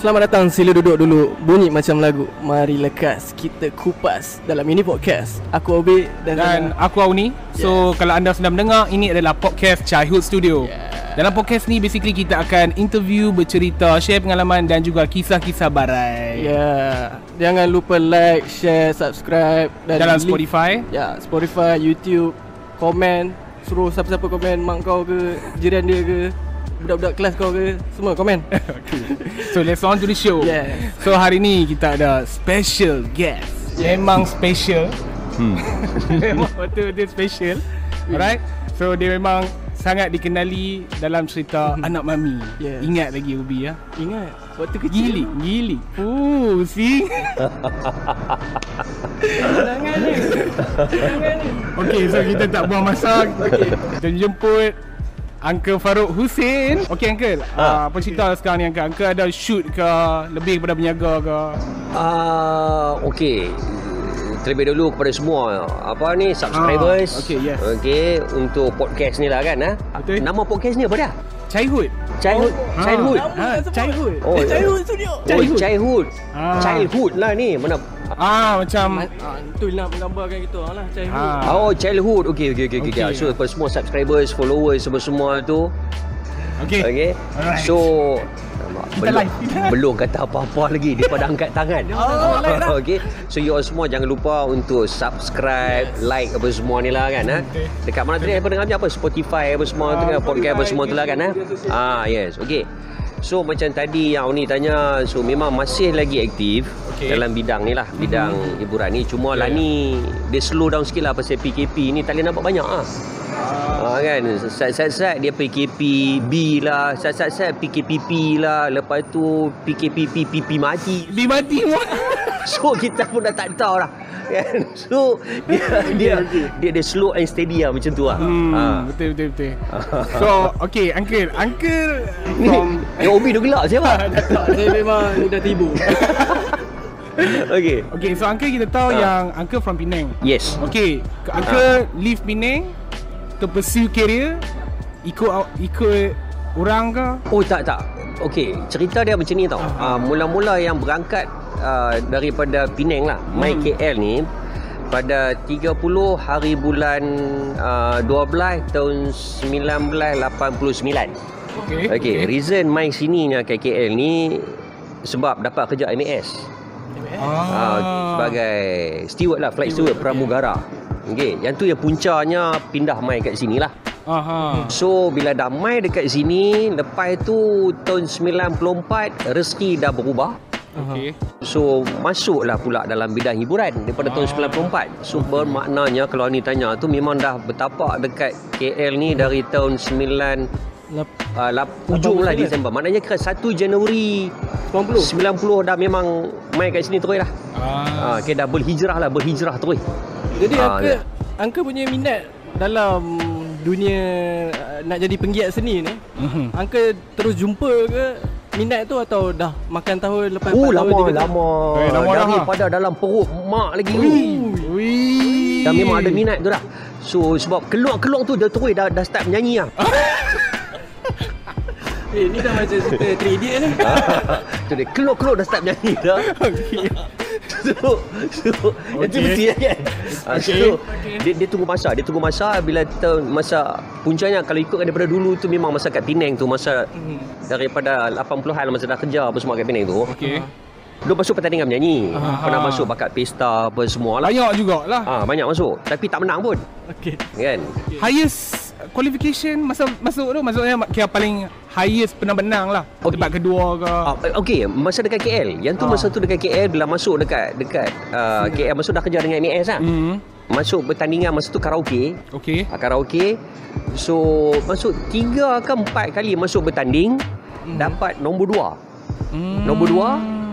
Selamat datang sila duduk dulu. Bunyi macam lagu. Mari lekas Kita kupas Dalam ini podcast. Aku Obi Dan, Dan aku Auni. So kalau anda sedang mendengar Ini adalah podcast Childhood Studio. Yeah. Dalam podcast ni Basically kita akan interview Bercerita Share pengalaman Dan juga kisah-kisah barai. Ya Jangan lupa like Share Subscribe dan Dalam link- Spotify. Ya Spotify YouTube. Komen. Suruh siapa-siapa komen Mak kau ke Jiran dia ke Budak-budak kelas kau ke? Semua komen. So let's on to the show. Yes. So hari ni kita ada Special guest. Memang special. Memang betul-betul special. Alright? So dia memang Sangat dikenali Dalam cerita Anak Mami. Yes. Ingat lagi Ubi ya? Ingat. Waktu kecil. Gili Gili Oh see Jangan ni. Jangan ni. Okay so kita tak buang masa. Okay. Kita jemput Uncle Farouk Hussein Okay Uncle uh, Apa cerita sekarang ni Uncle Uncle ada shoot ke Lebih daripada berniaga ke Ah, okey. Terlebih dahulu kepada semua apa ni subscribers. Ah, okey, yes. Okey, untuk podcast ni lah kan ah. Betul. Nama podcast ni apa dah? Childhood Childhood. Ah. Childhood. Sebab- childhood. Oh, Eh, Childhood studio Oh, Childhood. childhood. Ah. Childhood lah ni. Mana Ah macam Ma- ah, Itu nak menggambarkan kita lah Childhood Ah. Oh, childhood. Okey, okey, okey, okey. Okey. So, kepada semua subscribers, followers semua semua tu. Okay, Okey. Alright. Kita belum, live, belum kata apa-apa lagi dia pada angkat tangan. Oh, Okey. So you all semua jangan lupa untuk subscribe, like apa semua ni lah kan ha. Betul. Dekat mana tadi apa dengar apa Spotify apa semua tu Ah, kan podcast apa semua tu lah kan ha. Ah yes. Okey. So macam tadi yang Oni tanya So memang masih lagi aktif Okey. Dalam bidang ni lah Bidang hiburan ni Cuma Ya, lah ya. ni Dia slow down sikit lah Pasal PKP ni Tak boleh nampak banyak ah. Ah kan Sat-sat dia PKP B lah Sat-sat PKPP lah Lepas tu PKPP PP mati Bi mati So kita pun dah tak tahu lah kan? So dia dia, dia dia slow and steady lah macam tu lah Hmm, ha. betul betul betul. So, okay, uncle, uncle Ni from Yang Obi dah gelak siapa? Tak, saya memang dah tibu okay Okay, so uncle kita tahu Ah. yang uncle from Penang. Yes Okay, uncle leave Penang to pursue career ikut ikut orang ke? Oh tak tak Okay cerita dia macam ni tau uh, Mula-mula yang berangkat uh, Daripada Penang lah Hmm. KL ni pada 30 hari bulan uh, 12 tahun 1989 Okay. Okay, reason mai sininya ke KL ni sebab dapat kerja MAS. Ah. Ah. sebagai steward lah, flight steward, Steward, pramugara. Okay, yang tu yang puncanya pindah mai kat sini lah. Aha. So bila dah mai dekat sini, lepas tu tahun 94 rezeki dah berubah. Okay. So masuklah pula dalam bidang hiburan daripada tahun Ah. 94. So bermaknanya kalau ni tanya tu memang dah bertapak dekat KL ni dari tahun 9 Lep- uh, lap, ujung lah 89. Disember. Maknanya kira 1 Januari 90 90 dah memang main kat sini terus lah. Ah. Ah, okay, dah berhijrah lah, berhijrah terus. Jadi Ah, Angka ya. Angka punya minat Dalam Dunia uh, Nak jadi penggiat seni ni Mhm. Angka terus jumpa ke Minat tu atau dah makan tahun lepas Oh, empat tahun, lama, tiga tahun? lama. Eh, lama dah, Daripada dalam perut mak lagi. Wih. Dah memang ada minat tu dah. So sebab keluar-keluar tu dia terus dah, dah start menyanyi lah. Eh ni dah macam cerita 3D ni tu dia keluar-keluar dah start menyanyi dah. Okay. So, so okay. itu Okey. mesti kan. Ah, Okey. So, dia, dia tunggu masa, dia tunggu masa bila tahun masa puncanya kalau ikutkan daripada dulu tu memang masa kat Penang tu masa Hmm. daripada 80-an masa dah kerja apa semua kat Penang tu. Okay. Dia masuk pertandingan menyanyi. Aha. Pernah masuk bakat pesta apa semua lah. Banyak jugalah. Ah banyak masuk tapi tak menang pun. Okay Kan? Highest qualification masa masuk tu maksudnya kira paling highest pernah menang lah. Okey. Tempat kedua ke. Ah, okey, masa dekat KL. Yang tu Ah. masa tu dekat KL bila masuk dekat dekat uh, KL masuk dah kerja dengan MAS lah. Hmm. Masuk pertandingan masa tu karaoke. Okay. Ah, karaoke. So masuk tiga ke empat kali masuk bertanding Hmm. dapat nombor dua. Hmm. Nombor dua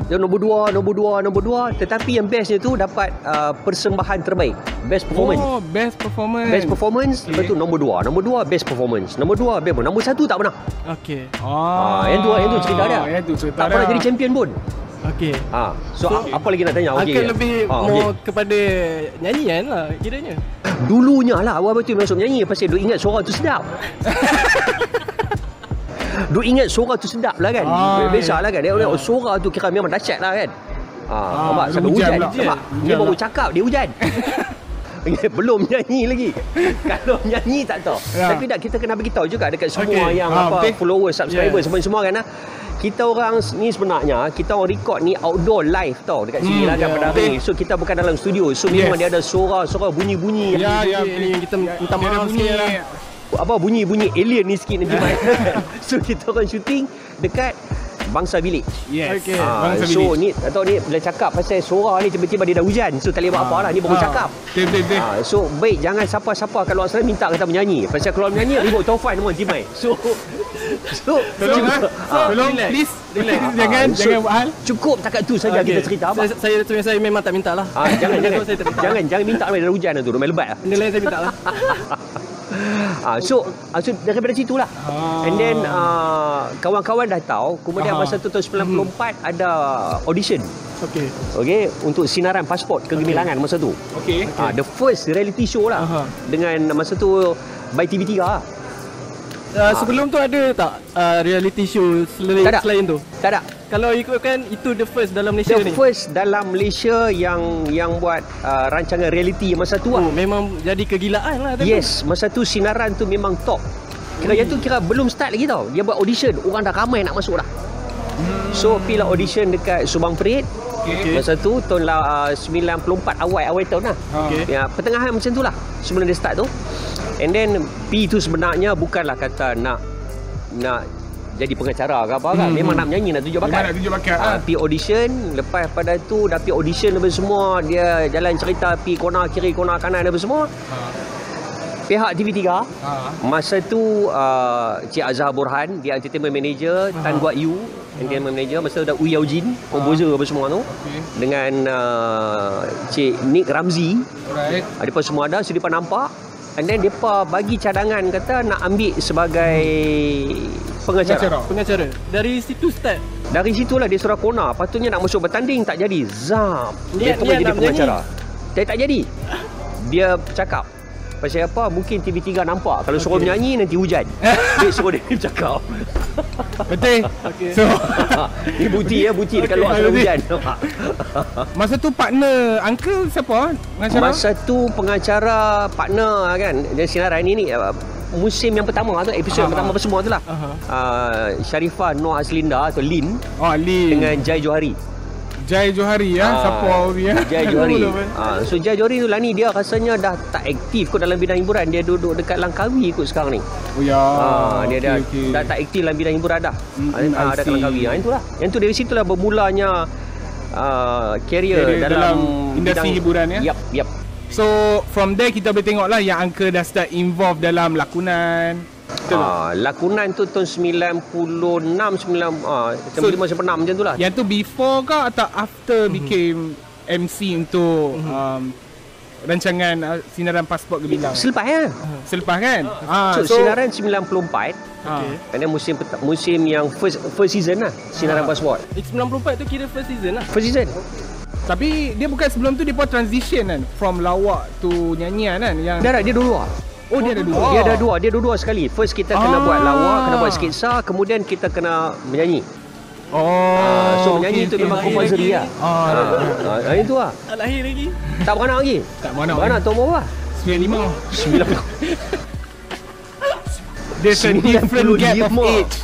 dia nombor dua, nombor dua, nombor dua. Tetapi yang bestnya tu dapat uh, persembahan terbaik. Best performance. Oh, best performance. Best performance Okay. Lepas tu nombor dua Nombor dua best performance Nombor dua best Nombor satu tak pernah Okay Ah, Ah, yang tu yang tu cerita dia. Yang tu cerita Tak dia. pernah jadi champion pun Okay Ah, so, So, a- apa lagi nak tanya? Angka Okey. lebih Ah, more okey. kepada nyanyian lah kiranya Dulunya lah awal betul masuk menyanyi pasal duk ingat suara tu sedap. Duk ingat suara tu sedap lah kan. Ah, Biasa lah kan. Dia oh, suara tu kira memang dahsyat lah kan. Ah, Ah, nampak sampai hujan hujan. pula. Nampak? Hujan Dia baru pula. cakap dia hujan. Belum nyanyi lagi. Kalau nyanyi tak tahu. Ya. Tapi tak kita kena beritahu juga dekat semua Okey. yang Ah, apa betul. followers, subscriber Yeah. semua semua kan. ah. Kita orang ni sebenarnya kita orang record ni outdoor live tau dekat sini Hmm, lah kan ya. pada hari ni. So kita bukan dalam studio. So memang Yes. dia ada suara-suara bunyi-bunyi Ya, ya. Yang kita minta maaf bunyi sikit lah. Apa bunyi-bunyi alien ni sikit nanti main. so kita orang syuting dekat Bangsa Village. Yes. Okey. Ah, Bangsa so Village. ni tak tahu ni bila cakap pasal suara ni tiba-tiba dia dah hujan. So tak boleh buat apa lah ni baru Ah. cakap. Betul, betul, betul. Ah, so baik jangan siapa-siapa kalau sana minta kita menyanyi. Pasal kalau menyanyi remote taufan semua Jimai. So so Tolong ah. Ah. Tolong relax. please. Relax. Jangan so, jangan buat hal. Cukup takat tu saja Okey. kita cerita apa. Saya, saya yang saya memang tak minta lah. Ah, jangan jangan saya jangan jangan minta main dalam hujan tu main lebat lah. Benda lain saya minta lah. Ah, so, ah, so daripada situ lah. Ah. And then uh, kawan-kawan dah tahu. Kemudian Aha. masa tu tahun 94 ada audition. Okey. Okay, untuk sinaran pasport kegemilangan masa tu. Okey. Ah, the first reality show lah. Aha. Dengan masa tu by TV3 lah. Uh, sebelum tu ada tak uh, reality show selain, Tak ada. selain tu? Tak ada. Kalau ikutkan itu the first dalam Malaysia The ni. first dalam Malaysia yang yang buat uh, rancangan reality masa tu lah. Oh, memang jadi kegilaan lah. time tu. Yes, masa tu sinaran tu memang top. Kira yang tu kira belum start lagi tau. Dia buat audition, orang dah ramai nak masuk dah. So, pergi lah audition dekat Subang Perit. Okey. Masa tu tahun lah, uh, 94 awal awal tahun lah. Okey. Ya, pertengahan macam tu lah sebelum dia start tu. And then P tu sebenarnya bukanlah kata nak nak jadi pengacara ke apa kan. Memang hmm. nak menyanyi nak tunjuk bakat. Memang nak tunjuk bakat, Ah, ah. Pi audition, lepas pada tu dah pi audition apa semua, dia jalan cerita pi kona kiri kona kanan apa semua. Pihak TV3 Ah. Masa tu uh, Cik Azhar Burhan Dia entertainment manager Tan Guat Yu Entertainment manager Masa tu ada Uy Yaujin Komposer apa semua tu Okey. Dengan uh, Cik Nick Ramzi Alright. Mereka semua ada So mereka nampak And then mereka bagi cadangan Kata nak ambil sebagai Pengacara. Pengacara. Pengacara. Dari situ start. Dari situlah dia suruh kona. Patutnya nak masuk bertanding Tak jadi. Zam. Dia niat jadi pengacara. Tapi tak jadi. Dia cakap Pasal apa Mungkin TV3 nampak Kalau suruh Okey. menyanyi Nanti hujan Dia suruh dia bercakap Betul. Okey. So, Ini bukti ya Bukti dekat luar sana betul. hujan masa tu partner uncle siapa? Pengacara? Masa tu pengacara Partner kan Dia sinaran ini uh, Musim yang pertama tu Episod yang Ah, pertama apa semua tu lah Aha. uh, Sharifah Noor Aslinda Atau Lin Oh, Ali. Dengan Jai Johari Jai Johari ya. Ah, Siapa dia? Jai Johari. Ah, so Jai Johari tu lah ni dia rasanya dah tak aktif kot dalam bidang hiburan. Dia duduk dekat Langkawi kot sekarang ni. Oh ya. Ah, dia dah, okey, okey. dah tak aktif dalam bidang hiburan dah. Hmm, ah, I dah kat. Langkawi. Ah, itulah. Yang tu dari situlah bermulanya uh, career Career dalam, dalam industri hiburan, ya? Yap, yap. So from there kita boleh tengok lah yang uncle dah start involved dalam lakonan. Betul. Ah, lakonan tu tahun 96 9 ah 95 96 macam tu lah. Yang tu before ke atau after Mhm. became MC untuk um, rancangan uh, sinaran pasport Gemilang? Selepas ya. Selepas kan? Ah, So, sinaran 94 ah, Okey. and then musim peta- musim yang first first season lah sinaran Ah. pasport. It's 94 tu kira first season lah. First season. Tapi dia bukan sebelum tu dia pun transition kan from lawak to nyanyian kan yang dah dia dua. Oh dia ada dua. Dia ada dua, dia dua-dua sekali. First kita kena Ah. buat lawak, kena buat sketsa, kemudian kita kena menyanyi. Oh. Ah, so menyanyi itu okey. memang Lahir compulsory lah. Ah, Ah, ah, itu lah. Tak lahir lagi. Tak beranak lagi. tak mana Beranak tahun berapa? 95. Sembilan There's a different gap of 95. age.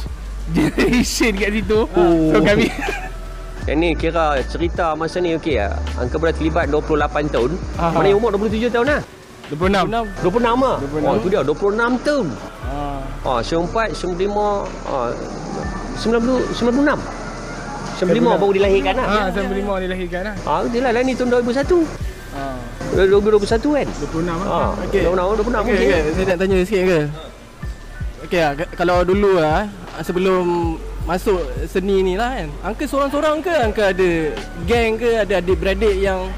Generation kat situ. Oh. So kami Yang ni kira cerita masa ni okey lah. Angka dah terlibat 28 tahun. Aha. Mana umur 27 tahun lah. 26. 6 26 lah. 26. Oh, tu dia 26 tahun. Ah. Ah, 94, 95, ah, 90, 96. 95 baru dilahirkan lah. Ah, 95 dilahirkan lah. Ah, dia lah, lah ni tahun 2001. Ah. 2021 kan? 26 Ah, ah. Okey. 26, 26 Okey, mungkin. okey. Saya nak tanya sikit ke? Okey lah, kalau dulu lah, sebelum masuk seni ni lah kan. Angka seorang-seorang ke? Angka ada geng ke? Ada adik-beradik yang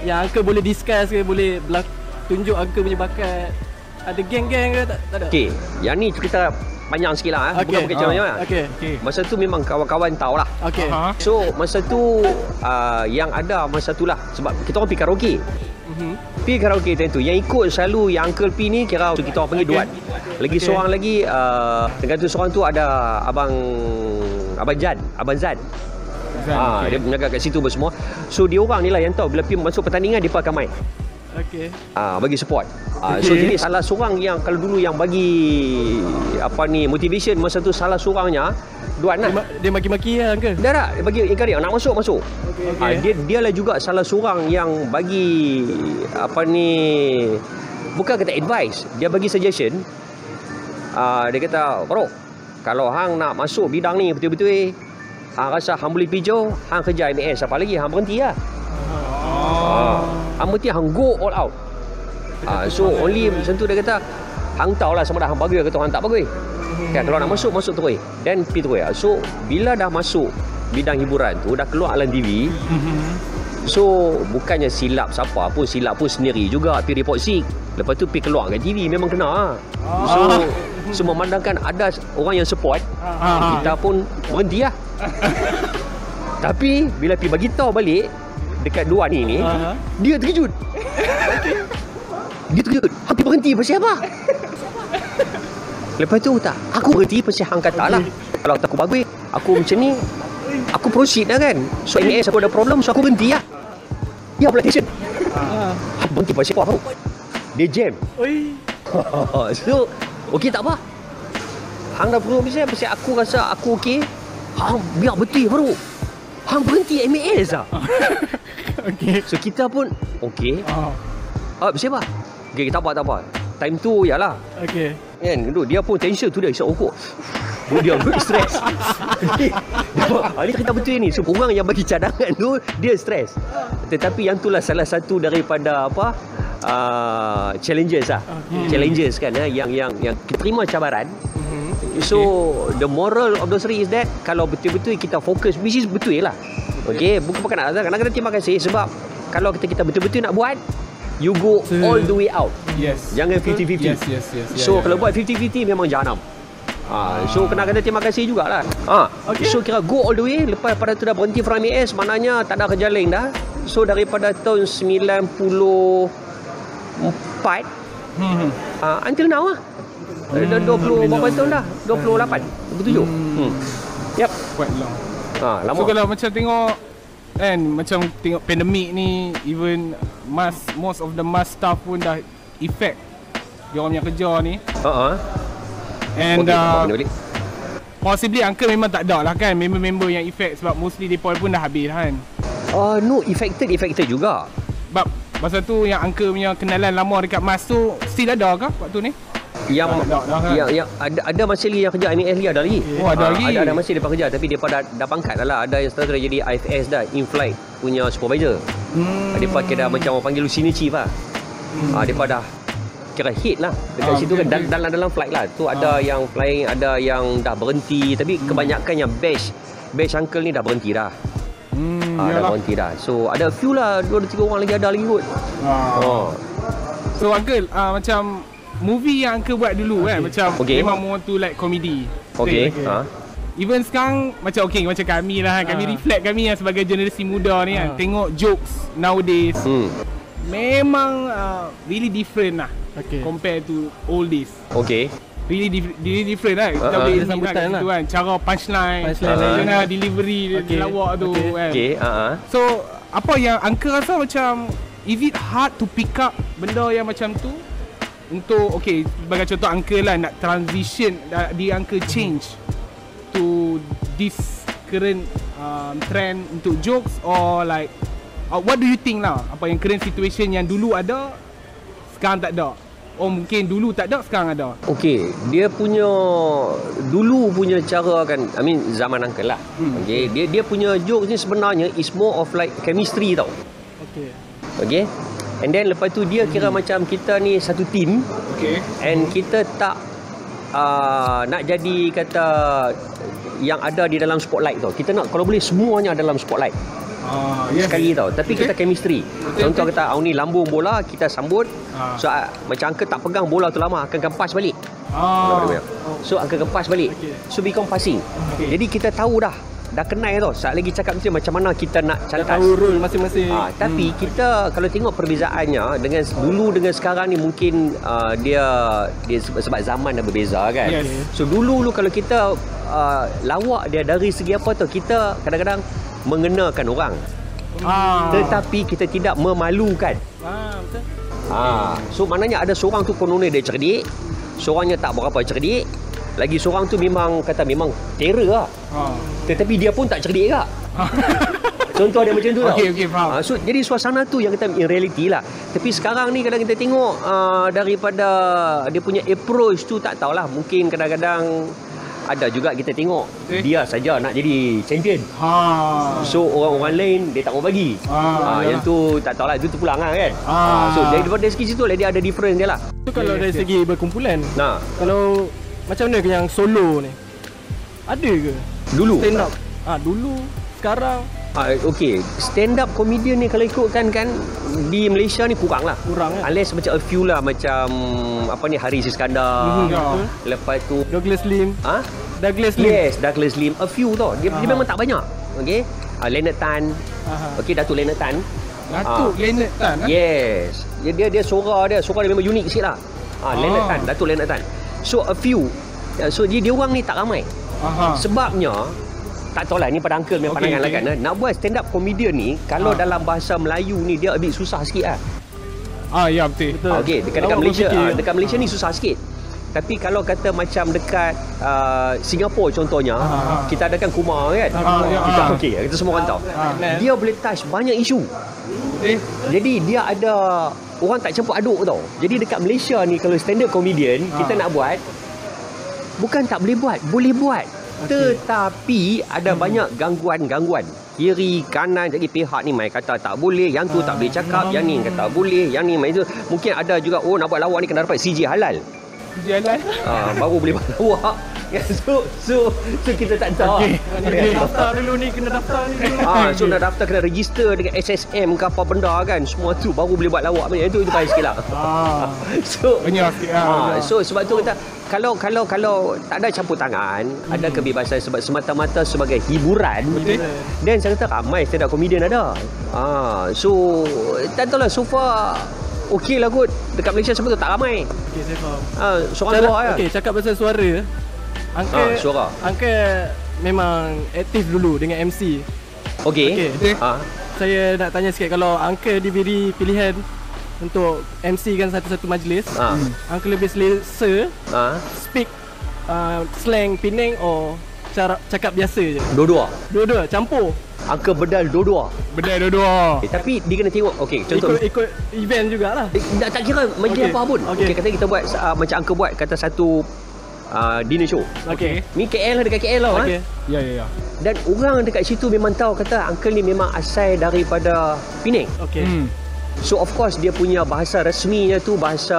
yang Angka boleh discuss ke? Boleh belak- tunjuk Angka punya bakat? Ada geng-geng ke? Tak, tak ada? Okey, yang ni cerita panjang sikit lah. Eh. Okey. Bukan pakai Ah. macam-macam lah. Okey. Okey. Masa tu memang kawan-kawan tahu lah. Okey. Aha. So, masa tu uh, yang ada masa tu lah. Sebab kita orang pergi karaoke. Mhm. Pergi karaoke time tu. Yang ikut selalu yang Uncle P ni kira kita orang panggil Okey. duat. Lagi Okey. seorang lagi uh, dengan tu seorang tu ada abang abang Jan, abang Zan. Zan, Ah, okay. dia menjaga kat situ semua. So dia orang ni lah yang tahu bila pergi masuk pertandingan dia pun akan main. Okey. Ah, bagi support. Ah, so Okey. jadi salah seorang yang kalau dulu yang bagi apa ni motivation masa tu salah seorangnya Duan lah. dia maki-maki lah uncle. Dah tak? Dia bagi encourage nak masuk masuk. Okey. Ah, dia dia lah juga salah seorang yang bagi apa ni bukan kata advice, dia bagi suggestion. Ah, dia kata, "Bro, kalau hang nak masuk bidang ni betul-betul eh, hang rasa hang boleh pijau, hang kerja MAS apa lagi, hang berhenti lah. Ah, hang hang go all out. Ah, so only macam tu dia kata, hang tahulah sama dah hang bagus ke tu hang tak bagus. Kan kalau nak masuk masuk terus. Dan pergi terus. So bila dah masuk bidang hiburan tu dah keluar alam TV, So bukannya silap siapa pun silap pun sendiri juga pergi report sick. Lepas tu pergi keluar kat TV memang kena ah. So semua memandangkan ada orang yang support, Ah. kita pun berhenti lah. Tapi bila pergi bagi tahu balik dekat dua ni ni, Aha. dia terkejut. dia terkejut. Aku berhenti pasal apa? Lepas tu tak, aku berhenti pasal hang kata lah. Kalau tak aku bagus, aku macam ni, aku proceed dah kan. So MAS aku ada problem, so aku berhenti lah. Ya pula station. Ah. Berhenti pasal apa? Dia jam. Oi. so, okey tak apa. Hang dah perlu pasal, pasal aku rasa aku okey. Hang biar betul baru. Hang berhenti MAS lah. Okey. So kita pun okey. Ah. Ah, pasal apa? Okey, tak apa, tak apa. Time tu yalah. Okey. Kan, duduk dia pun tension tu dia isap rokok. Oh, dia good stress. Ah, ni cerita betul ni. So, orang yang bagi cadangan tu, dia stres. Tetapi yang itulah salah satu daripada apa uh, challenges lah. Okay. Challenges kan eh, yang yang yang kita terima cabaran. Mhm. So the moral of the story is that kalau betul-betul kita fokus which is betul lah. Okay, bukan bukan nak kadang-kadang terima kasih sebab kalau kita kita betul-betul nak buat you go Se- all the way out. Yes. Jangan 50-50. Yes, yes, yes. Ya, So ya, kalau ya. buat 50-50 memang jahanam. Ha, so kena kata terima kasih jugalah. Ha, Okey. So kira go all the way lepas pada tu dah berhenti from MAS maknanya tak ada kerja lain dah. So daripada tahun 94 Hmm. uh, until now lah. Dah 20 berapa tahun dah? 28, 27. Hmm. Yep. Quite long. Ha, lama. So kalau macam tengok kan macam tengok pandemik ni even mass most of the mass staff pun dah effect dia orang punya kerja ni Ha ah. and Okey, uh, balik. possibly uncle memang tak ada lah kan member-member yang effect sebab mostly mereka pun dah habis kan Uh, no, affected, affected juga. sebab masa tu yang uncle punya kenalan lama dekat mas tu still ada ke waktu ni? Yang yang, yang ada ada masih lagi yang kerja MAS lagi ada lagi. Oh, ada Ah, lagi. Ada ada masih depa kerja tapi depa dah dah pangkat dah lah. Ada yang sekarang dah jadi IFS dah, in-flight punya supervisor. Hmm. Depa kira macam orang panggil senior chief lah. Ah, depa dah kira head lah dekat Ah, situ okay, kan dal- okay. dalam dalam flight lah. Tu ada yang flying, ada yang dah berhenti tapi Hmm. kebanyakan yang batch batch uncle ni dah berhenti dah. Hmm, Ah, dah berhenti dah. So ada few lah, dua tiga orang lagi ada lagi kot. Ah. Oh. So uncle uh, macam movie yang uncle buat dulu kan macam Okay. memang more to like comedy. Okey. Okey. Ha. Even sekarang macam okay macam kami lah kan. Kami Ah. reflect kami yang sebagai generasi muda ni kan Ah. tengok jokes nowadays Hmm. memang uh, really different lah Okey. compare to old days. Okey. Really, dif- really different lah. Kita ah. boleh sambutan kat situ lah. kan. Cara punchline, Punchline macam lah. mana delivery okay. lawak tu Okey. kan. Okey, ha ah. So, apa yang uncle rasa macam is it hard to pick up benda yang macam tu untuk okay sebagai contoh uncle lah nak transition uh, di uncle change to this current um, trend untuk jokes or like uh, what do you think lah apa yang current situation yang dulu ada sekarang tak ada oh mungkin dulu tak ada sekarang ada Okey, dia punya dulu punya cara kan, I mean zaman uncle lah. Hmm. Okey, dia dia punya jokes ni sebenarnya is more of like chemistry tau. Okey. Okey. And then lepas tu dia kira macam kita ni satu team okay and kita tak uh, nak jadi kata yang ada di dalam spotlight tau. Kita nak kalau boleh semuanya dalam spotlight uh, sekali tau. Tapi Okay. kita chemistry. Betul, Contoh betul. kata, oh ni lambung bola, kita sambut. Ah. So uh, macam uncle tak pegang bola tu lama akan kempas balik. ah, So akan kempas balik. Okey. So become passing. Okey. Jadi kita tahu dah dah kenal tau. Saat lagi cakap mesti macam mana kita nak Dah cantas. tahu rule masing-masing. Ah, tapi hmm. kita kalau tengok perbezaannya dengan dulu dengan sekarang ni mungkin uh, dia dia sebab, zaman dah berbeza kan. Yes. So dulu lu kalau kita uh, lawak dia dari segi apa tu kita kadang-kadang mengenakan orang. Ah. Tetapi kita tidak memalukan. Ah, betul. Ha, so maknanya ada seorang tu kononnya dia cerdik, seorangnya tak berapa cerdik, lagi seorang tu memang kata memang terror lah. Ah. Tetapi dia pun tak cerdik juga. Contoh dia macam tu tau. Okey, okey, faham. Ah, so jadi suasana tu yang kita in reality lah. Tapi sekarang ni kadang kita tengok uh, daripada dia punya approach tu tak tahulah. Mungkin kadang-kadang ada juga kita tengok Eh? dia saja nak jadi champion. Ha. So orang-orang lain dia tak mau bagi. Ah, yalah. yang tu tak tahulah itu tu pulang lah kan. Ah. so dari daripada segi situ lah dia ada difference dia lah. Tu kalau Yes, dari yes. segi berkumpulan. Nah, Kalau macam mana yang solo ni? Ada ke? dulu Stand up. Ah, dulu, sekarang Ah, okay, stand up comedian ni kalau ikutkan kan di Malaysia ni kurang lah. kurang kan? Unless macam a few lah macam apa ni Haris Iskandar. Mhm, Ya. betul. Lepas tu Douglas Lim. ah Douglas Lim. yes Douglas Lim a few tau. Dia, dia Aha. memang tak banyak. Okay. Uh, Leonard Tan. Aha. Okay Datuk Leonard Tan. Datuk Leonard Tan. eh? Yes. Dia dia dia suara dia, suara dia memang unik sikit lah. Ah, Leonard Ah. Tan, Datuk Leonard Tan. So a few. Uh, So dia dia orang ni tak ramai. Aha. Sebabnya tak tahulah ni pada uncle punya pandangan lah okey. kan. eh. Nak buat stand up comedian ni kalau Ha. dalam bahasa Melayu ni dia a bit susah sikit lah. Ah, ya betul. Betul. Okey, dekat dekat Malaysia ah, dekat Malaysia ni susah sikit. Tapi kalau kata macam dekat uh, Singapura contohnya, Ha, ha. kita adakan Kumar kan. Ah, ya, kita ah. okey, kita semua orang tahu. Ah. Dia boleh touch banyak isu. Eh, Jadi dia ada orang tak campur aduk tau. Jadi dekat Malaysia ni kalau stand up comedian Ha. kita nak buat bukan tak boleh buat, boleh buat. Okey. Tetapi ada Hmm. banyak gangguan-gangguan. Kiri, kanan jadi pihak ni mai kata tak boleh, yang tu tak boleh cakap, yang ni kata boleh, yang ni mai tu. Mungkin ada juga oh nak buat lawak ni kena dapat CJ halal. jalan. Ah, baru boleh buat lawak. Ya, so, so, so kita tak tahu. Okey. Kena daftar dulu ni, kena daftar ni dulu. Ah, so nak daftar kena register dengan SSM ke apa benda kan. Semua tu baru boleh buat lawak punya. Itu itu payah sikit lah. Ah. So Banyak sikit lah. Ah, so sebab tu kita kalau kalau kalau tak ada campur tangan, ada kebebasan sebab semata-mata sebagai hiburan. Betul. Dan saya kata ramai stand up comedian ada. Ah, so tak tahu lah so far okey lah kot. Dekat Malaysia sebab tu tak ramai. Okey, saya faham. Ah, seorang Cara- dua ya. Okey, cakap pasal suara. Angka Ah, suara. Angka memang aktif dulu dengan MC. Okey. Okey. Okey. Ah, Saya nak tanya sikit kalau Angka diberi pilihan untuk MC kan satu-satu majlis, ah, Angka lebih selesa ah, speak uh, slang Penang or cara cakap biasa je. dua-dua. Dua-dua campur. Angka bedal dua-dua. Benda dua-dua. Eh, tapi dia kena tengok. Okey, contoh Ikut ikut event jugalah. Eh, tak, tak kira majlis Okey. apa pun. Okey, Okey. okay, kata kita buat uh, macam Angka buat kata satu uh, dinner show. Okey. Ni KL lah dekat KL lah. Okey. Okay. Ya, ya, ya. Dan orang dekat situ memang tahu kata Uncle ni memang asal daripada Penang. Okey. Hmm. So of course dia punya bahasa resminya tu bahasa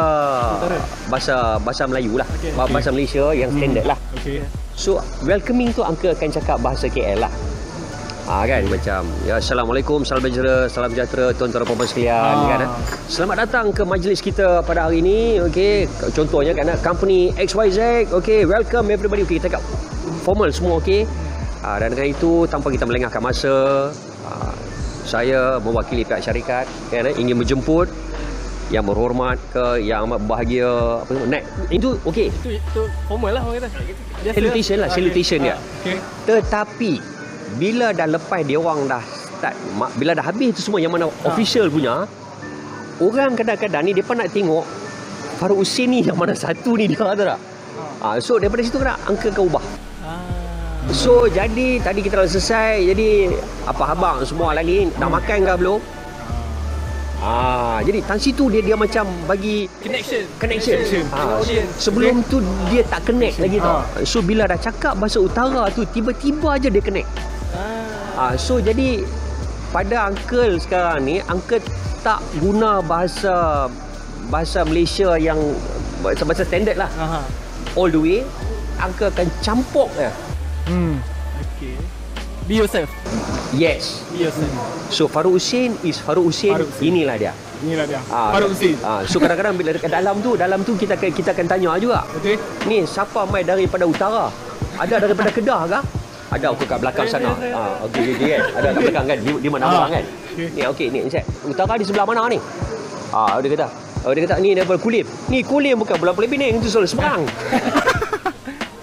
Utara. bahasa bahasa Melayu lah. Okey. Ba- Bahasa Malaysia yang standard lah. Okey. So welcoming tu Uncle akan cakap bahasa KL lah. Ah kan macam ya assalamualaikum salam sejahtera salam sejahtera tuan-tuan dan puan-puan sekalian Ah. kan eh. Selamat datang ke majlis kita pada hari ini okey contohnya kan eh, company XYZ okey welcome everybody okey kita cakap formal semua okey ah, dan dengan itu tanpa kita melengahkan masa ah, saya mewakili pihak syarikat kan eh, ingin menjemput yang berhormat ke yang amat berbahagia apa semua naik itu okey Itu itu formal lah orang kata. Biasa salutation lah Okey. salutation dia. Okey. tetapi bila dah lepas dia orang dah start bila dah habis tu semua yang mana Ha. official punya orang kadang-kadang ni depa nak tengok Faruk Hussein ni yang mana satu ni dia tahu tak? Ah, so daripada situ kena angka kau ubah. Ah. So jadi tadi kita dah selesai jadi apa abang semua lagi dah makan ke belum? Ah, jadi tan situ dia dia macam bagi Connection. connection. Connection. Audience. sebelum tu dia tak connect lagi tau. Ah. So bila dah cakap bahasa utara tu tiba-tiba aja dia connect. Ah. Ah, so jadi pada uncle sekarang ni uncle tak guna bahasa bahasa Malaysia yang bahasa, bahasa standard lah Aha. all the way uncle akan campur ya. Hmm. Okay. Be yourself. Yes. Be yourself. So Faruk Hussein is Faruk Hussein. Faruk Hussein. Inilah dia. Inilah dia. Ah, Faruk Hussein. Ah, so kadang-kadang bila dekat dalam tu, dalam tu kita akan kita akan tanya juga. Okey. Ni siapa mai daripada utara? Ada daripada Kedah ke? Ada aku kat belakang sana. Ah, okey okey kan. Ada kat belakang kan. Di, di mana Ah. orang kan? Okey. Ni okey ni Encik. Utara di sebelah mana ni? Ah, dia kata. Oh, dia kata ni daripada Kulim. Ni Kulim bukan Pulau Pulau Pinang itu soal seberang.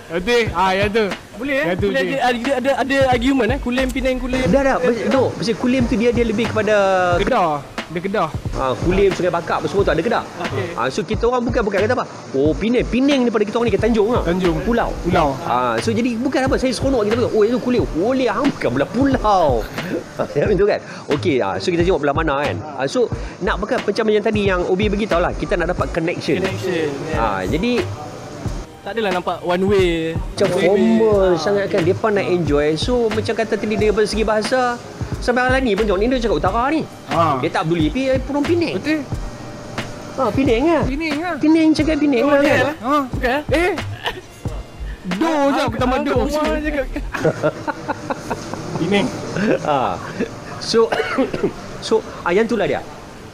Betul. Ah, yang tu. Boleh eh? Yang tu Boleh je. ada, ada, ada, ada argument eh? Kulim, Penang, Kulim. Dah dah. Pasal- No, pasal Kulim tu dia dia lebih kepada Kedah. Dia Kedah. Ah, Kulim, Sungai Bakap apa semua tu ada Kedah. Okey. Ah, so kita orang bukan bukan kata apa. Oh, Penang, Penang daripada kita orang ni ke Tanjung ah. Tanjung. Pulau. Pulau. Ah, so jadi bukan apa saya seronok kita berkata, oh itu kulit. Kulit hang bukan belah pulau. Macam tu kan. Okey, ah, so kita tengok belah mana kan. Ah, so nak bukan macam yang tadi yang Obi beritahu lah, kita nak dapat connection. Connection. Yeah. Ah, jadi Tak adalah nampak one way. macam formal sangat kan Dia nak enjoy So macam kata tadi Dari segi bahasa Sampai hari ni pun tengok Ni dia cakap utara ni Ah. Dia tak peduli Tapi eh, Purung Penang Betul. ha, Penang lah Sini ah. Penang cakap Penang Oh, lah kan lah. Ha. Bukan eh? Do je pertama do. Ini. ha. So So ah, Yang tu lah dia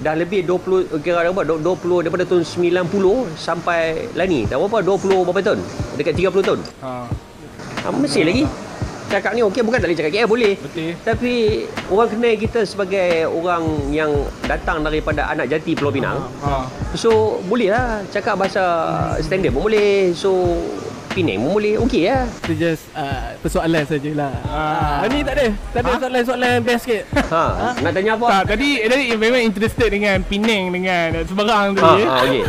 Dah lebih 20 Kira berapa? 20 Daripada tahun 90 Sampai lah ni. Dah berapa? 20 berapa tahun? Dekat 30 tahun? Ha. ha, Masih lagi. Cakap ni okey Bukan tak boleh cakap. KL boleh. Betul. Tapi Orang kenal kita sebagai Orang yang Datang daripada Anak jati Pulau Pinang. Ha. So boleh lah Cakap bahasa Standard pun boleh. So Penang pun boleh Okey lah Itu just uh, persoalan sajalah. Ah. Ah. Ni tak ada. Tak ada soalan-soalan best sikit. ha. Nak tanya apa Tak, tadi tadi memang interested dengan Penang dengan seberang tu ha, ya. ha, Okey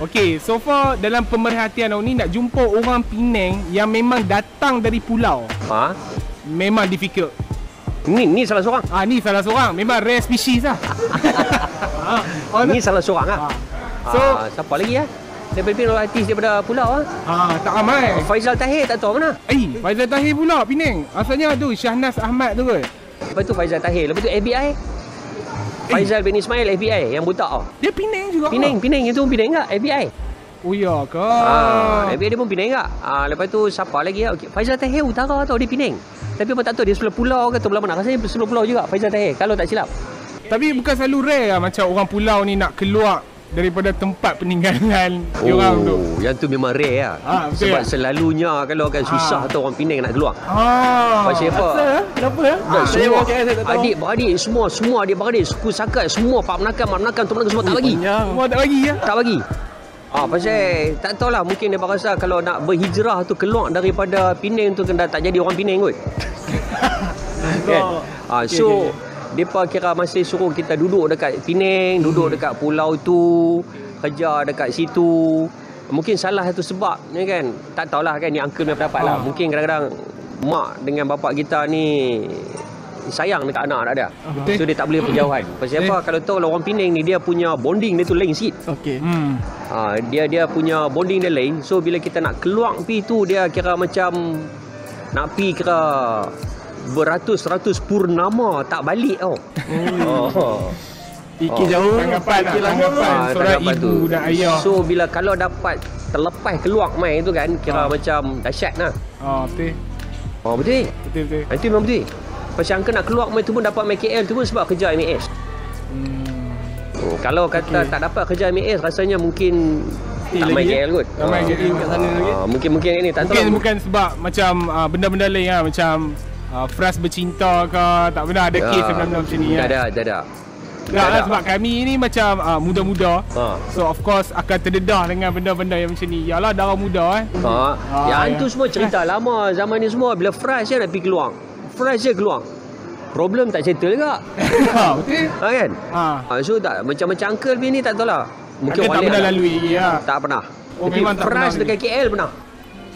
Okey, so far dalam pemerhatian awak ni nak jumpa orang Penang yang memang datang dari pulau. ha? Memang difficult. Ni ni salah seorang Ah ni salah seorang, memang rare species lah. ah, Ni salah seorang Ah. So So- Siapa lagi lah Daripada artis daripada pulau ah, tak ramai. Faizal Tahir tak tahu mana Eh, Faizal Tahir pula Penang. Asalnya tu Syahnas Ahmad tu kot. Lepas tu Faizal Tahir Lepas tu FBI Faizal bin Ismail FBI Yang butak tau Dia Penang juga. Penang Penang itu pun Penang tak FBI Oh ya ke? Ah, FBI dia pun Penang tak ah, Lepas tu siapa lagi lah okay. Faizal Tahir utara tau dia Penang Tapi apa tak tahu dia sebelah pulau ke atau belah mana Rasanya sebelah pulau juga Faizal Tahir Kalau tak silap Tapi bukan selalu rare lah macam orang pulau ni nak keluar daripada tempat peninggalan oh. diorang tu. yang tu memang rare lah Ah, betul Sebab tak? selalunya Kalau kan susah Ah. tu orang Penang nak keluar Ah. Pasal apa? Kenapa? eh? Kenapa? Dan Saya semua orang KL saya tak tahu. adik beradik semua semua adik beradik suku sakat semua pak menakan mak menakan tu menakan semua tak bagi. Semua tak bagi ya. Tak bagi. Ah pasal tak tahulah mungkin dia rasa kalau nak berhijrah tu keluar daripada Penang tu kena tak jadi orang Penang kot. kan? Ah so okey, depa kira masih suruh kita duduk dekat Penang, duduk dekat pulau tu, kerja dekat situ. Mungkin salah satu sebab ni kan. Tak tahulah kan ni uncle punya pendapat lah. Ah. Mungkin kadang-kadang mak dengan bapak kita ni sayang dekat anak tak ada. Betul. So dia tak boleh berjauhan. Pasal apa? Kalau tahu orang Penang ni dia punya bonding dia tu lain sikit. Okey. Hmm. Ha, dia dia punya bonding dia lain. So bila kita nak keluar pi tu dia kira macam nak pi kira beratus-ratus purnama tak balik tau. Oh. Fikir Oh. jauh. Tanggapan lah, fikir lama. tanggapan. Ah, Seorang ibu dan ayah. So bila kalau dapat terlepas keluar main tu kan kira Ah. macam dahsyat lah. Oh, betul. Oh betul. Betul betul. Itu memang betul. Pasal angka nak keluar main tu pun dapat main KL tu pun sebab kerja MAS. Hmm. Hmm, kalau kata Okey. tak dapat kerja MAS rasanya mungkin tak main lagi? KL kot. Tak main. KL. Kat sana lagi. Ah, mungkin mungkin ini tak Mungkin tahu. bukan sebab macam uh, benda-benda lain lah macam uh, Fras bercinta ke tak pernah ada kes benda-benda macam ni Tak kan. ada, tak ada. Tak lah sebab kami ni macam uh, muda-muda. Ha. So of course akan terdedah dengan benda-benda yang macam ni. Yalah darah muda eh. Ha. Ah, yang ya. tu semua cerita lama zaman ni semua bila fresh je nak pergi keluar. Fresh je keluar. Problem tak settle juga. ha, betul. Ha kan? Ha. Ha, so tak macam-macam uncle ni tak tahulah. Mungkin Ada tak pernah lain lalui lagi ha. Tak pernah. Oh, Tapi memang tak fresh pernah dekat KL pernah.